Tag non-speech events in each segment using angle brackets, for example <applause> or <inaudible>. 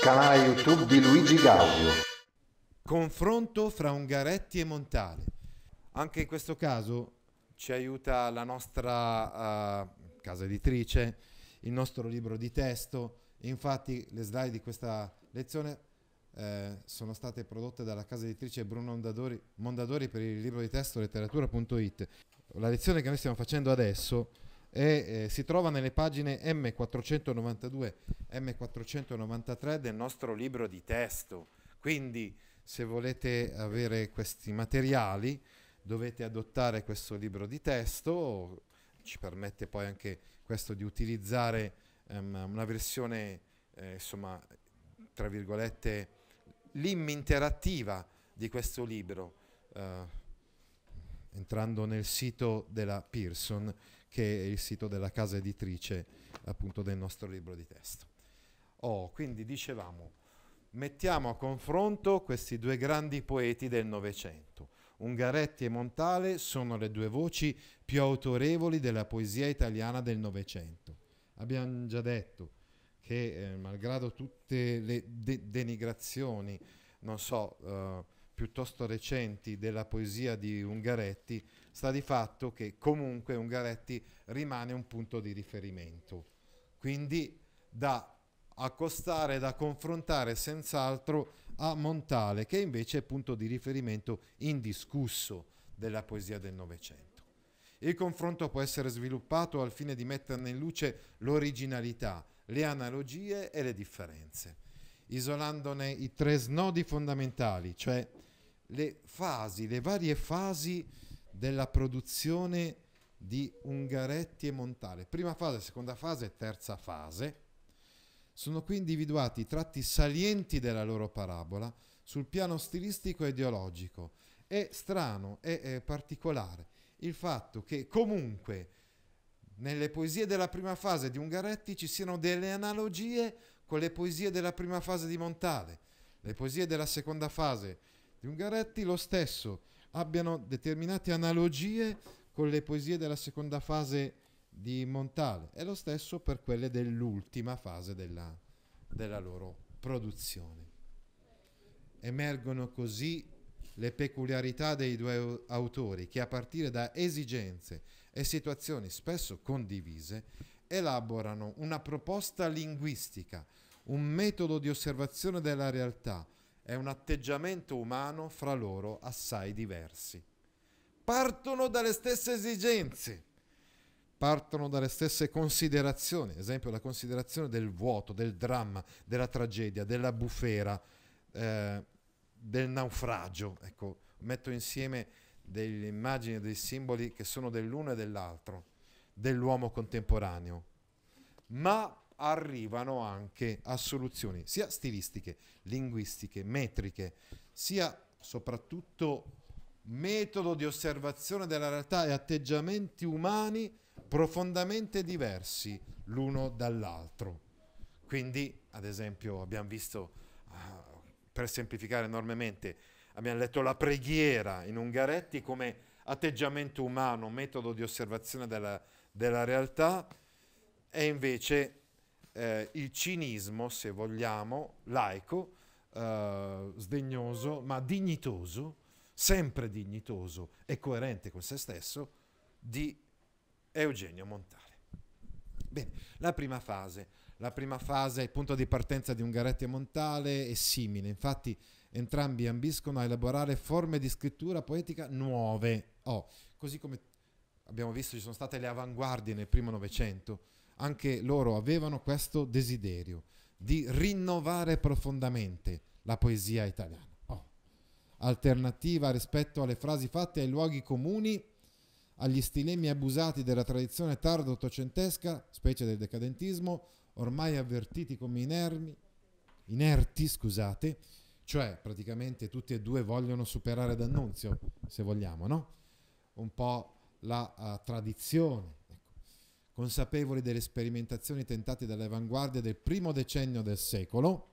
Canale YouTube di Luigi Gaudio. Confronto fra Ungaretti e Montale. Anche in questo caso ci aiuta la nostra uh, casa editrice, il nostro libro di testo. Infatti le slide di questa lezione eh, sono state prodotte dalla casa editrice Bruno Mondadori, Mondadori per il libro di testo letteratura.it. La lezione che noi stiamo facendo adesso è, eh, si trova nelle pagine M492 M493 del nostro libro di testo. Quindi se volete avere questi materiali dovete adottare questo libro di testo, ci permette poi anche questo di utilizzare um, una versione, eh, insomma, tra virgolette, l'im interattiva di questo libro, eh, entrando nel sito della Pearson, che è il sito della casa editrice appunto del nostro libro di testo. Oh, quindi dicevamo, mettiamo a confronto questi due grandi poeti del Novecento. Ungaretti e Montale sono le due voci più autorevoli della poesia italiana del Novecento. Abbiamo già detto che, eh, malgrado tutte le de- denigrazioni, non so, eh, piuttosto recenti della poesia di Ungaretti, sta di fatto che comunque Ungaretti rimane un punto di riferimento. Quindi da accostare, da confrontare senz'altro a Montale, che invece è punto di riferimento indiscusso della poesia del Novecento. Il confronto può essere sviluppato al fine di metterne in luce l'originalità, le analogie e le differenze, isolandone i tre snodi fondamentali, cioè le fasi, le varie fasi della produzione di Ungaretti e Montale. Prima fase, seconda fase, terza fase sono qui individuati i tratti salienti della loro parabola sul piano stilistico e ideologico. È strano, è, è particolare il fatto che comunque nelle poesie della prima fase di Ungaretti ci siano delle analogie con le poesie della prima fase di Montale. Le poesie della seconda fase di Ungaretti lo stesso abbiano determinate analogie con le poesie della seconda fase di Montale e lo stesso per quelle dell'ultima fase della, della loro produzione. Emergono così le peculiarità dei due autori che a partire da esigenze e situazioni spesso condivise elaborano una proposta linguistica, un metodo di osservazione della realtà e un atteggiamento umano fra loro assai diversi. Partono dalle stesse esigenze partono dalle stesse considerazioni, ad esempio la considerazione del vuoto, del dramma, della tragedia, della bufera, eh, del naufragio. Ecco, metto insieme delle immagini, dei simboli che sono dell'uno e dell'altro, dell'uomo contemporaneo, ma arrivano anche a soluzioni sia stilistiche, linguistiche, metriche, sia soprattutto metodo di osservazione della realtà e atteggiamenti umani profondamente diversi l'uno dall'altro. Quindi, ad esempio, abbiamo visto, uh, per semplificare enormemente, abbiamo letto la preghiera in Ungaretti come atteggiamento umano, metodo di osservazione della, della realtà, e invece eh, il cinismo, se vogliamo, laico, eh, sdegnoso, ma dignitoso, sempre dignitoso e coerente con se stesso, di Eugenio Montale. Bene, la prima fase. La prima fase, il punto di partenza di Ungaretti e Montale, è simile. Infatti, entrambi ambiscono a elaborare forme di scrittura poetica nuove. Oh, così come abbiamo visto ci sono state le avanguardie nel primo Novecento, anche loro avevano questo desiderio di rinnovare profondamente la poesia italiana. Oh. Alternativa rispetto alle frasi fatte ai luoghi comuni agli stilemi abusati della tradizione tardo ottocentesca, specie del decadentismo, ormai avvertiti come inermi, inerti, scusate, cioè praticamente tutti e due vogliono superare D'Annunzio, se vogliamo, no? Un po' la uh, tradizione. Consapevoli delle sperimentazioni tentate dalle avanguardie del primo decennio del secolo.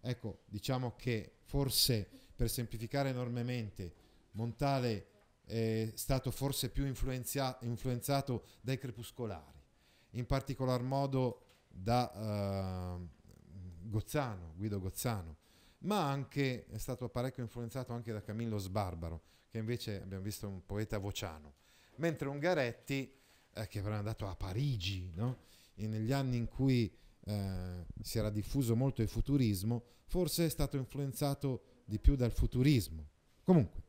Ecco, diciamo che forse per semplificare enormemente, Montale è stato forse più influenzia- influenzato dai crepuscolari, in particolar modo da uh, Gozzano, Guido Gozzano, ma anche è stato parecchio influenzato anche da Camillo Sbarbaro, che invece abbiamo visto un poeta vociano, mentre Ungaretti, eh, che era andato a Parigi, no? negli anni in cui eh, si era diffuso molto il futurismo, forse è stato influenzato di più dal futurismo. Comunque,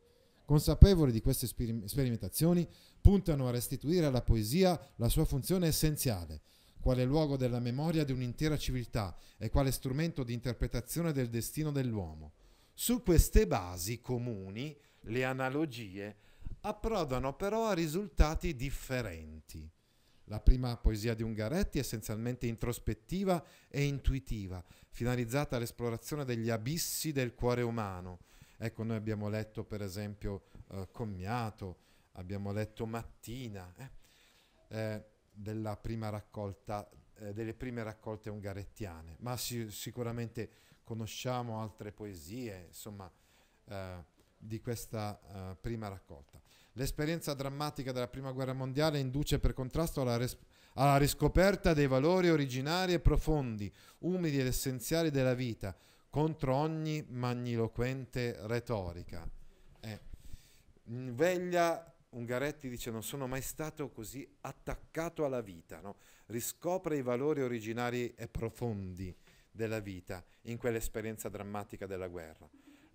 consapevoli di queste sperimentazioni, puntano a restituire alla poesia la sua funzione essenziale, quale luogo della memoria di un'intera civiltà e quale strumento di interpretazione del destino dell'uomo. Su queste basi comuni, le analogie approdano però a risultati differenti. La prima poesia di Ungaretti è essenzialmente introspettiva e intuitiva, finalizzata all'esplorazione degli abissi del cuore umano. Ecco, noi abbiamo letto per esempio eh, Commiato, abbiamo letto Mattina, eh? Eh, della prima raccolta, eh, delle prime raccolte ungarettiane, ma si, sicuramente conosciamo altre poesie, insomma, eh, di questa eh, prima raccolta. L'esperienza drammatica della Prima Guerra Mondiale induce per contrasto alla, res- alla riscoperta dei valori originari e profondi, umili ed essenziali della vita, contro ogni magniloquente retorica. Eh, veglia Ungaretti dice non sono mai stato così attaccato alla vita, no? riscopre i valori originari e profondi della vita in quell'esperienza drammatica della guerra.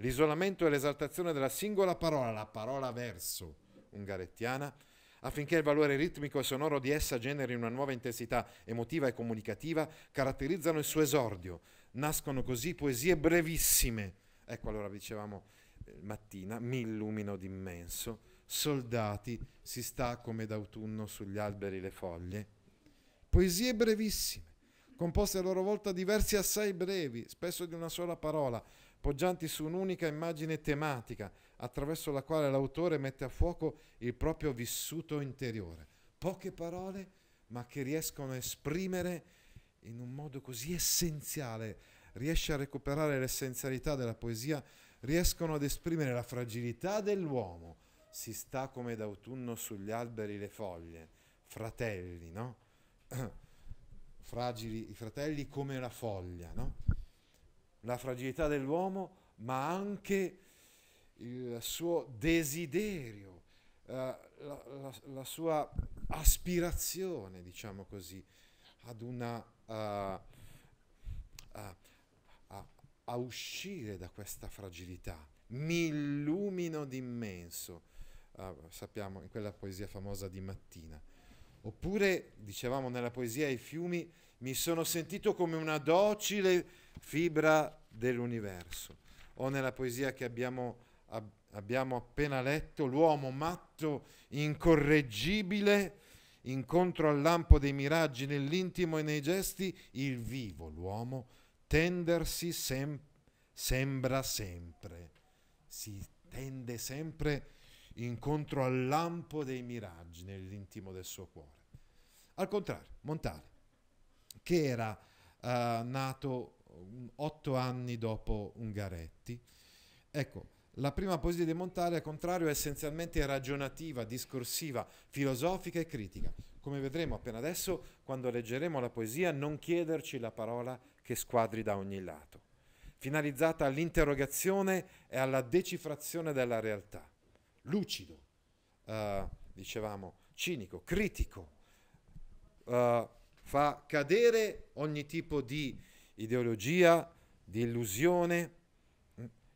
L'isolamento e l'esaltazione della singola parola, la parola verso ungarettiana, affinché il valore ritmico e sonoro di essa generi una nuova intensità emotiva e comunicativa, caratterizzano il suo esordio. Nascono così poesie brevissime. Ecco allora dicevamo eh, mattina, mi illumino d'immenso soldati, si sta come d'autunno sugli alberi le foglie. Poesie brevissime, composte a loro volta di versi assai brevi, spesso di una sola parola, poggianti su un'unica immagine tematica, attraverso la quale l'autore mette a fuoco il proprio vissuto interiore. Poche parole, ma che riescono a esprimere in un modo così essenziale, riesce a recuperare l'essenzialità della poesia, riescono ad esprimere la fragilità dell'uomo, si sta come d'autunno sugli alberi le foglie, fratelli, no? <clears throat> Fragili, i fratelli come la foglia, no? La fragilità dell'uomo, ma anche il suo desiderio, uh, la, la, la, sua aspirazione, diciamo così, ad una... Uh, uh, a uscire da questa fragilità. Mi illumino d'immenso uh, sappiamo in quella poesia famosa di Mattina. Oppure, dicevamo nella poesia I fiumi, mi sono sentito come una docile fibra dell'universo. O nella poesia che abbiamo, ab- abbiamo appena letto, l'uomo matto, incorreggibile, incontro al lampo dei miraggi nell'intimo e nei gesti, il vivo, l'uomo, tendersi sem- sembra sempre, si tende sempre incontro al lampo dei miraggi nell'intimo del suo cuore. Al contrario, Montale, che era uh, nato otto anni dopo Ungaretti, ecco, la prima poesia di Montale, al contrario, è essenzialmente ragionativa, discorsiva, filosofica e critica. Come vedremo appena adesso, quando leggeremo la poesia, non chiederci la parola che squadri da ogni lato, finalizzata all'interrogazione e alla decifrazione della realtà lucido, uh, dicevamo, cinico, critico, uh, fa cadere ogni tipo di ideologia, di illusione.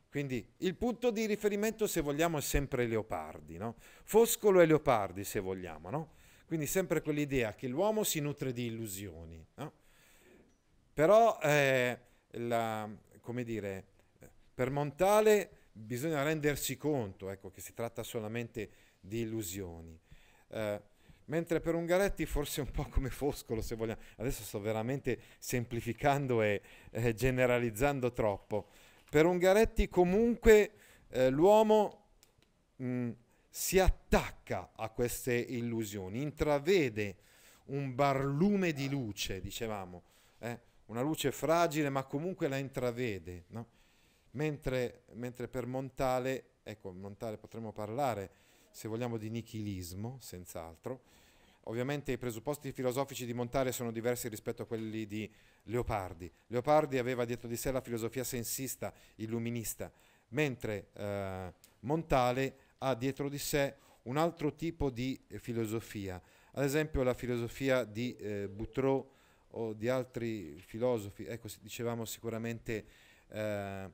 Quindi il punto di riferimento, se vogliamo, è sempre Leopardi, no? Foscolo e Leopardi, se vogliamo, no? Quindi sempre quell'idea che l'uomo si nutre di illusioni, no? Però, eh, la, come dire, per Montale bisogna rendersi conto ecco, che si tratta solamente di illusioni. Eh, Mentre per Ungaretti forse un po' come Foscolo, se vogliamo. Adesso sto veramente semplificando e eh, generalizzando troppo. Per Ungaretti comunque eh, l'uomo mh, si attacca a queste illusioni, intravede un barlume di luce, dicevamo, eh? una luce fragile ma comunque la intravede. No? Mentre, mentre per Montale, ecco, Montale potremmo parlare se vogliamo di nichilismo, senz'altro, Ovviamente i presupposti filosofici di Montale sono diversi rispetto a quelli di Leopardi. Leopardi aveva dietro di sé la filosofia sensista, illuminista, mentre eh, Montale ha dietro di sé un altro tipo di filosofia, ad esempio la filosofia di eh, Boutreau o di altri filosofi, ecco, dicevamo sicuramente eh,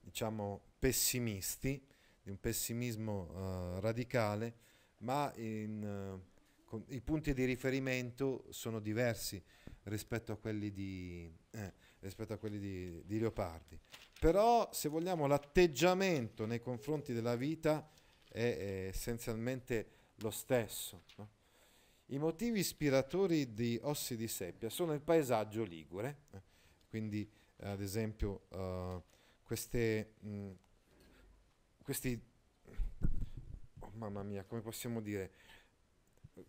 diciamo pessimisti, di un pessimismo eh, radicale, ma in, uh, con, i punti di riferimento sono diversi rispetto a quelli di, eh, rispetto a quelli di, di Leopardi. Però, se vogliamo, l'atteggiamento nei confronti della vita è, è essenzialmente lo stesso. No? I motivi ispiratori di Ossi di Seppia sono il paesaggio ligure, eh? quindi ad esempio uh, queste, mh, questi mamma mia, come possiamo dire,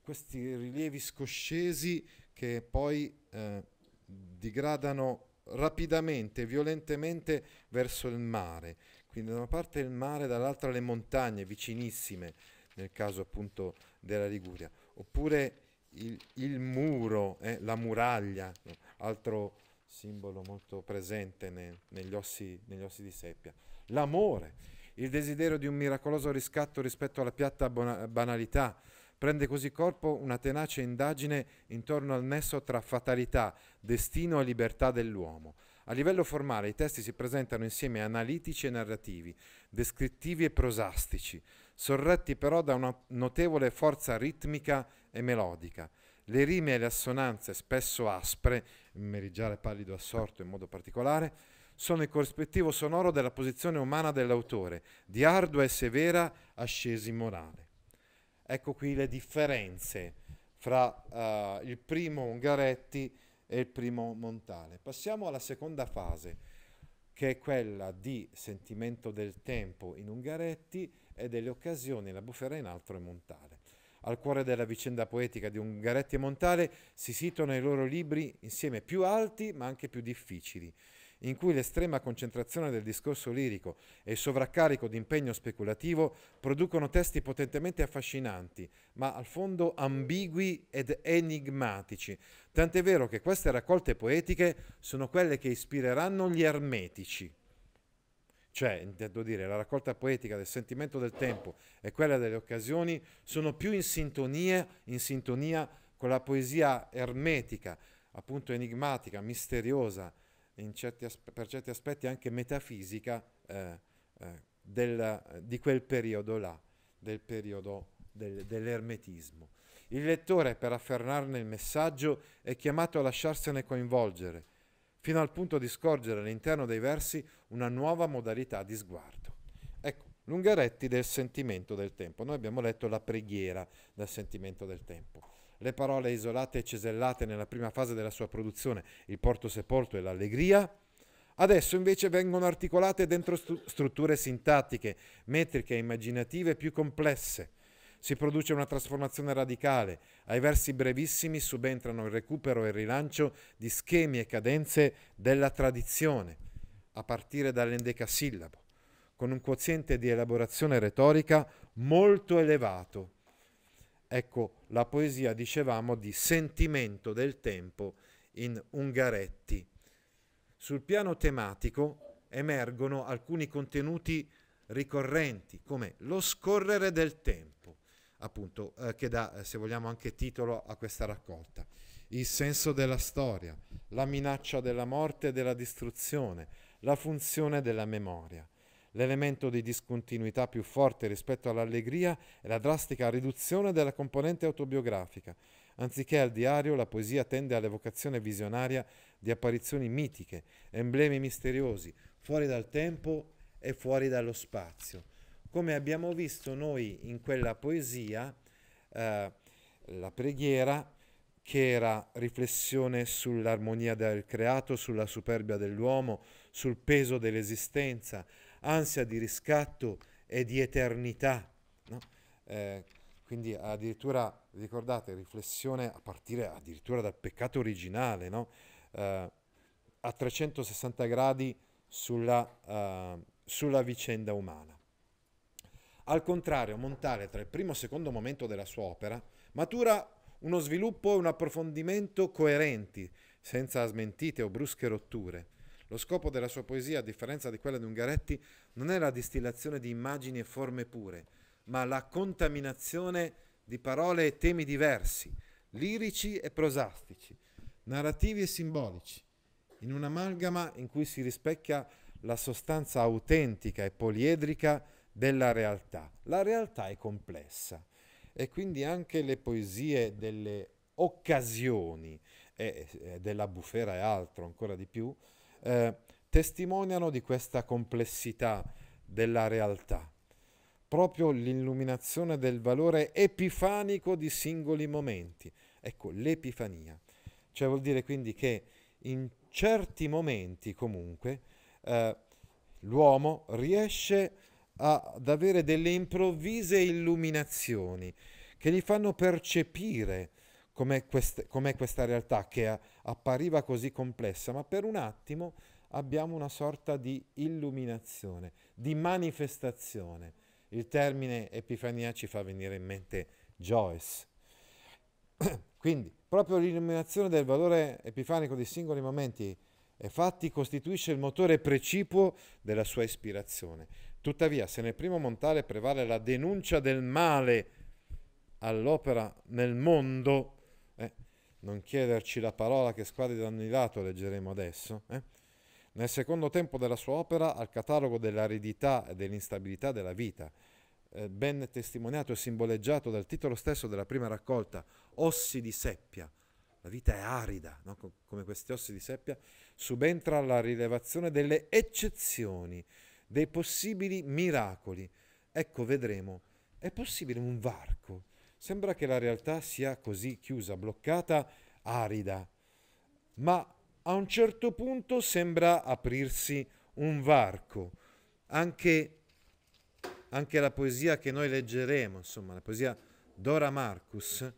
questi rilievi scoscesi che poi eh, digradano rapidamente, violentemente verso il mare. Quindi da una parte il mare, dall'altra le montagne vicinissime, nel caso appunto della Liguria. Oppure il, il muro, eh, la muraglia, altro simbolo molto presente ne, negli, ossi, negli ossi di seppia. L'amore il desiderio di un miracoloso riscatto rispetto alla piatta bona- banalità. Prende così corpo una tenace indagine intorno al nesso tra fatalità, destino e libertà dell'uomo. A livello formale i testi si presentano insieme analitici e narrativi, descrittivi e prosastici, sorretti però da una notevole forza ritmica e melodica. Le rime e le assonanze, spesso aspre, il merigiale pallido assorto in modo particolare, sono il corrispettivo sonoro della posizione umana dell'autore, di ardua e severa ascesi morale. Ecco qui le differenze fra uh, il primo Ungaretti e il primo Montale. Passiamo alla seconda fase, che è quella di sentimento del tempo in Ungaretti e delle occasioni, la bufera in altro e Montale. Al cuore della vicenda poetica di Ungaretti e Montale si situano i loro libri insieme più alti ma anche più difficili in cui l'estrema concentrazione del discorso lirico e il sovraccarico di impegno speculativo producono testi potentemente affascinanti, ma al fondo ambigui ed enigmatici. Tant'è vero che queste raccolte poetiche sono quelle che ispireranno gli ermetici. Cioè, intendo dire, la raccolta poetica del sentimento del tempo e quella delle occasioni sono più in sintonia, in sintonia con la poesia ermetica, appunto enigmatica, misteriosa, certi aspe- per certi aspetti anche metafisica eh, eh, del, di quel periodo là, del periodo del, dell'ermetismo. Il lettore, per afferrarne il messaggio, è chiamato a lasciarsene coinvolgere, fino al punto di scorgere all'interno dei versi una nuova modalità di sguardo. Ecco, Lungaretti del sentimento del tempo. Noi abbiamo letto la preghiera del sentimento del tempo le parole isolate e cesellate nella prima fase della sua produzione, il porto sepolto e l'allegria, adesso invece vengono articolate dentro stru- strutture sintattiche, metriche e immaginative più complesse. Si produce una trasformazione radicale, ai versi brevissimi subentrano il recupero e il rilancio di schemi e cadenze della tradizione, a partire dall'endecasillabo, con un quoziente di elaborazione retorica molto elevato Ecco la poesia, dicevamo, di sentimento del tempo in Ungaretti. Sul piano tematico emergono alcuni contenuti ricorrenti, come lo scorrere del tempo, appunto, eh, che dà, eh, se vogliamo, anche titolo a questa raccolta. Il senso della storia, la minaccia della morte e della distruzione, la funzione della memoria. L'elemento di discontinuità più forte rispetto all'allegria è la drastica riduzione della componente autobiografica. Anziché al diario, la poesia tende all'evocazione visionaria di apparizioni mitiche, emblemi misteriosi, fuori dal tempo e fuori dallo spazio. Come abbiamo visto noi in quella poesia, eh, la preghiera che era riflessione sull'armonia del creato, sulla superbia dell'uomo, sul peso dell'esistenza, ansia di riscatto e di eternità. No? Eh, quindi addirittura, ricordate, riflessione a partire addirittura dal peccato originale, no? eh, a 360 gradi sulla, uh, sulla vicenda umana. Al contrario, Montale, tra il primo e il secondo momento della sua opera, matura uno sviluppo e un approfondimento coerenti, senza smentite o brusche rotture. Lo scopo della sua poesia, a differenza di quella di Ungaretti, non è la distillazione di immagini e forme pure, ma la contaminazione di parole e temi diversi, lirici e prosastici, narrativi e simbolici, in un'amalgama in cui si rispecchia la sostanza autentica e poliedrica della realtà. La realtà è complessa e quindi anche le poesie delle occasioni e, e della bufera e altro ancora di più eh, testimoniano di questa complessità della realtà. Proprio l'illuminazione del valore epifanico di singoli momenti. Ecco, l'epifania. Cioè vuol dire quindi che in certi momenti comunque eh, l'uomo riesce ad avere delle improvvise illuminazioni che gli fanno percepire com'è, quest- com'è questa realtà che appariva così complessa, ma per un attimo abbiamo una sorta di illuminazione, di manifestazione. Il termine Epifania ci fa venire in mente Joyce. <clears throat> Quindi, proprio l'illuminazione del valore epifanico di singoli momenti e fatti costituisce il motore precipuo della sua ispirazione. Tuttavia, se nel primo montale prevale la denuncia del male all'opera nel mondo, eh, non chiederci la parola che squadri da ogni lato leggeremo adesso, eh? nel secondo tempo della sua opera al catalogo dell'aridità e dell'instabilità della vita, eh, ben testimoniato e simboleggiato dal titolo stesso della prima raccolta, Ossi di seppia. La vita è arida, no? come questi ossi di seppia, subentra la rilevazione delle eccezioni, dei possibili miracoli. Ecco, vedremo, è possibile un varco. Sembra che la realtà sia così chiusa, bloccata, arida, ma a un certo punto sembra aprirsi un varco. Anche, anche la poesia che noi leggeremo, insomma, la poesia Dora Marcus,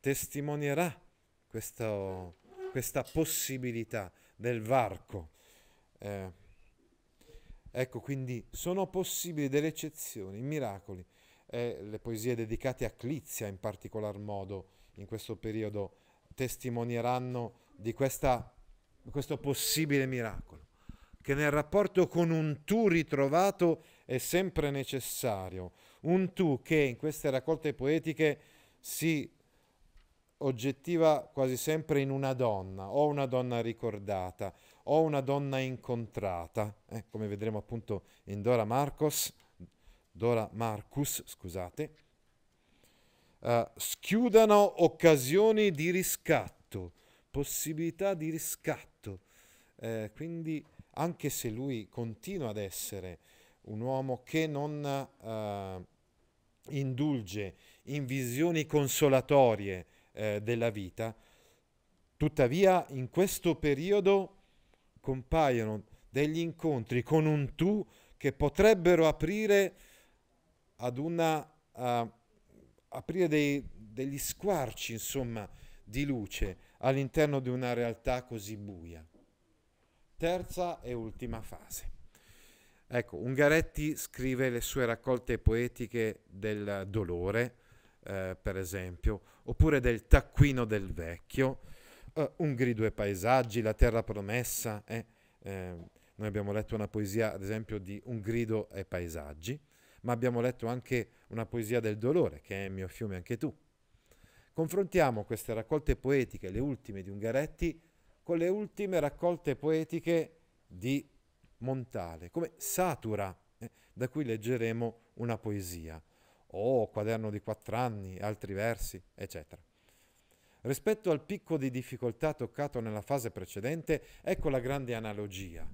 testimonierà questo, questa possibilità del varco. Eh, Ecco, quindi sono possibili delle eccezioni, miracoli. Eh, le poesie dedicate a Clizia in particolar modo in questo periodo testimonieranno di questa, questo possibile miracolo, che nel rapporto con un tu ritrovato è sempre necessario, un tu che in queste raccolte poetiche si oggettiva quasi sempre in una donna, o una donna ricordata, o una donna incontrata, eh, come vedremo appunto in Dora Marcos, Dora Marcus, scusate, uh, schiudano occasioni di riscatto, possibilità di riscatto. Eh, quindi anche se lui continua ad essere un uomo che non uh, indulge in visioni consolatorie eh, della vita, tuttavia in questo periodo compaiono degli incontri con un tu che potrebbero aprire ad una uh, aprire dei, degli squarci insomma di luce all'interno di una realtà così buia. Terza e ultima fase. Ecco, Ungaretti scrive le sue raccolte poetiche del dolore, eh, per esempio, oppure del taccuino del vecchio, uh, Un grido ai paesaggi, La terra promessa. Eh, eh, noi abbiamo letto una poesia, ad esempio, di Un grido ai paesaggi, ma abbiamo letto anche una poesia del dolore, che è Mio fiume anche tu. Confrontiamo queste raccolte poetiche, le ultime di Ungaretti, con le ultime raccolte poetiche di Montale, come Satura, eh, da cui leggeremo una poesia, o Quaderno di quattro anni, altri versi, eccetera. Rispetto al picco di difficoltà toccato nella fase precedente, ecco la grande analogia.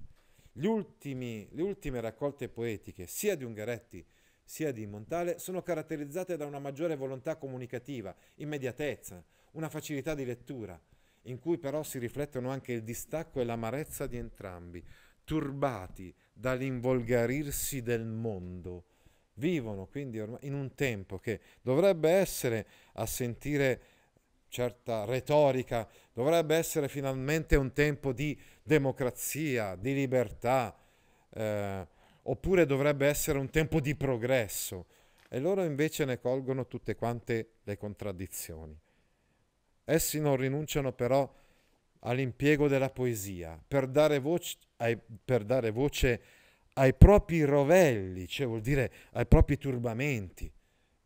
Ultimi, le ultime raccolte poetiche, sia di Ungaretti sia di Montale sono caratterizzate da una maggiore volontà comunicativa, immediatezza, una facilità di lettura, in cui però si riflettono anche il distacco e l'amarezza di entrambi, turbati dall'involgarirsi del mondo. Vivono quindi ormai in un tempo che dovrebbe essere a sentire certa retorica, dovrebbe essere finalmente un tempo di democrazia, di libertà, eh, oppure dovrebbe essere un tempo di progresso. E loro invece ne colgono tutte quante le contraddizioni. Essi non rinunciano però all'impiego della poesia per dare voce ai, per dare voce ai propri rovelli, cioè vuol dire ai propri turbamenti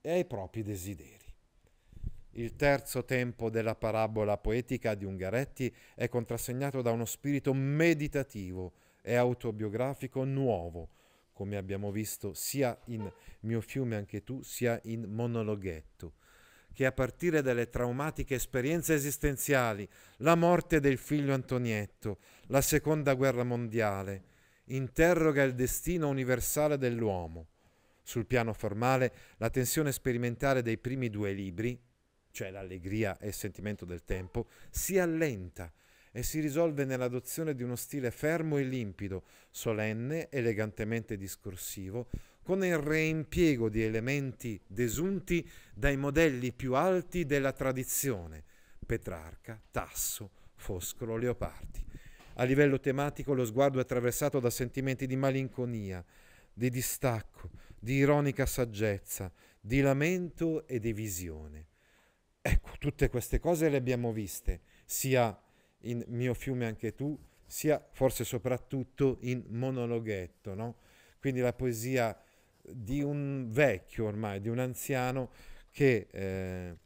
e ai propri desideri. Il terzo tempo della parabola poetica di Ungaretti è contrassegnato da uno spirito meditativo e autobiografico nuovo, come abbiamo visto sia in Mio fiume anche tu, sia in Monologhetto, che a partire dalle traumatiche esperienze esistenziali, la morte del figlio Antonietto, la seconda guerra mondiale, interroga il destino universale dell'uomo. Sul piano formale, la tensione sperimentale dei primi due libri, cioè l'allegria e il sentimento del tempo, si allenta e si risolve nell'adozione di uno stile fermo e limpido, solenne, elegantemente discorsivo, con il reimpiego di elementi desunti dai modelli più alti della tradizione, Petrarca, Tasso, Foscolo, Leopardi. A livello tematico lo sguardo è attraversato da sentimenti di malinconia, di distacco, di ironica saggezza, di lamento e di visione. Ecco, tutte queste cose le abbiamo viste, sia in Mio fiume anche tu, sia forse soprattutto in Monologhetto, no? Quindi la poesia di un vecchio ormai, di un anziano che, eh,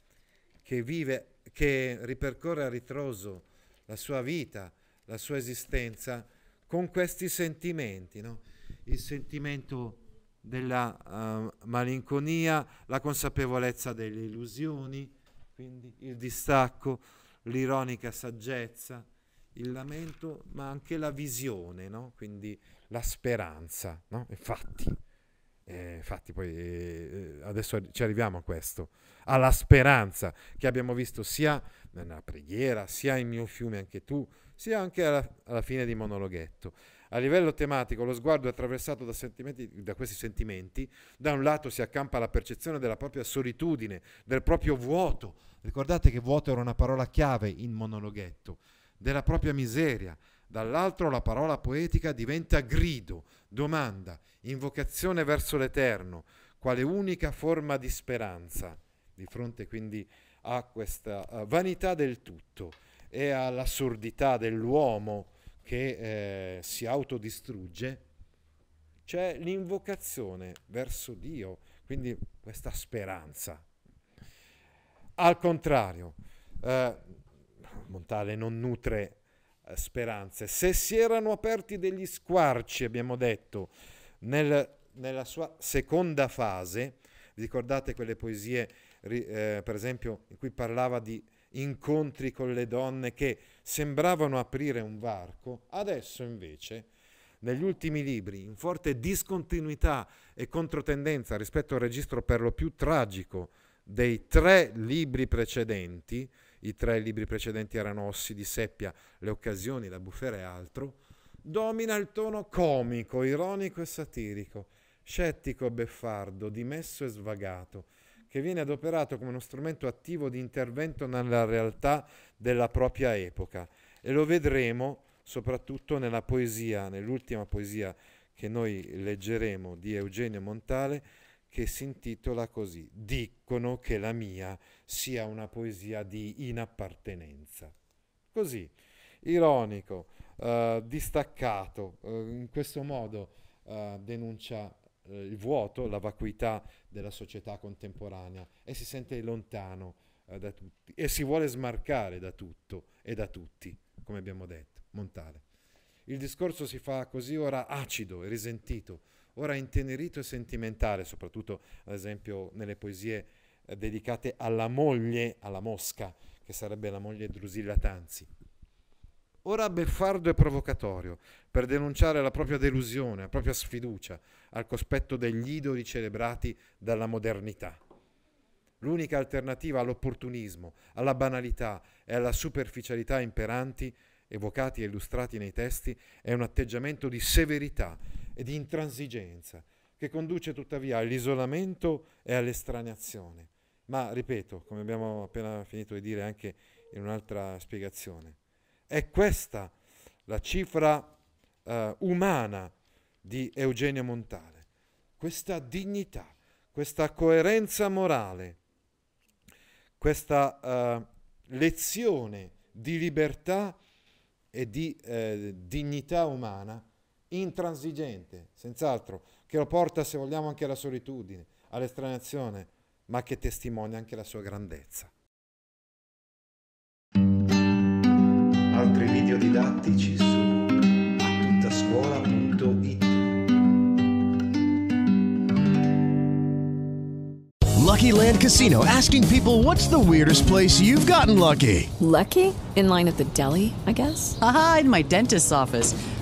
che vive, che ripercorre a ritroso la sua vita, la sua esistenza con questi sentimenti, no? il sentimento della uh, malinconia, la consapevolezza delle illusioni, quindi il distacco, l'ironica saggezza, il lamento, ma anche la visione, no? quindi la speranza. No? Infatti, eh, infatti poi eh, adesso ci arriviamo a questo, alla speranza che abbiamo visto sia nella preghiera, sia in mio fiume anche tu, sia anche alla, alla fine di monologhetto. A livello tematico lo sguardo è attraversato da, da, questi sentimenti. Da un lato si accampa la percezione della propria solitudine, del proprio vuoto. Ricordate che vuoto era una parola chiave in monologhetto, della propria miseria. Dall'altro la parola poetica diventa grido, domanda, invocazione verso l'Eterno, quale unica forma di speranza. Di fronte quindi a questa uh, vanità del tutto e all'assurdità dell'uomo che eh, si autodistrugge, c'è l'invocazione verso Dio, quindi questa speranza. Al contrario, eh, Montale non nutre eh, speranze. Se si erano aperti degli squarci, abbiamo detto, nel, nella sua seconda fase, ricordate quelle poesie, eh, per esempio, in cui parlava di incontri con le donne che sembravano aprire un varco, adesso invece, negli ultimi libri, in forte discontinuità e controtendenza rispetto al registro per lo più tragico dei tre libri precedenti, i tre libri precedenti erano Ossi di Seppia, Le occasioni, La bufera e altro, domina il tono comico, ironico e satirico, scettico e beffardo, dimesso e svagato, che viene adoperato come uno strumento attivo di intervento nella realtà della propria epoca e lo vedremo soprattutto nella poesia, nell'ultima poesia che noi leggeremo di Eugenio Montale, che si intitola così, Dicono che la mia sia una poesia di inappartenenza. Così, ironico, eh, distaccato, eh, in questo modo eh, denuncia eh, il vuoto, la vacuità della società contemporanea e si sente lontano eh, da tutti e si vuole smarcare da tutto e da tutti, come abbiamo detto, Montale. Il discorso si fa così ora acido e risentito, ora intenerito e sentimentale, soprattutto ad esempio nelle poesie eh, dedicate alla moglie, alla mosca, che sarebbe la moglie Drusilla Tanzi. Ora beffardo e provocatorio per denunciare la propria delusione, la propria sfiducia al cospetto degli idoli celebrati dalla modernità. L'unica alternativa all'opportunismo, alla banalità e alla superficialità imperanti, evocati e illustrati nei testi, è un atteggiamento di severità e di intransigenza che conduce tuttavia all'isolamento e all'estraniazione. Ma, ripeto, come abbiamo appena finito di dire anche in un'altra spiegazione, è questa la cifra eh, umana di Eugenio Montale, questa dignità, questa coerenza morale, questa eh, lezione di libertà e di eh, dignità umana intransigente, senz'altro, che lo porta, se vogliamo, anche alla solitudine, all'estraniazione, ma che testimonia anche la sua grandezza. Altri video didattici su attuttascuola.it Lucky Land Casino asking people what's the weirdest place you've gotten lucky? Lucky? In line at the deli, I guess? Aha, in my dentist's office.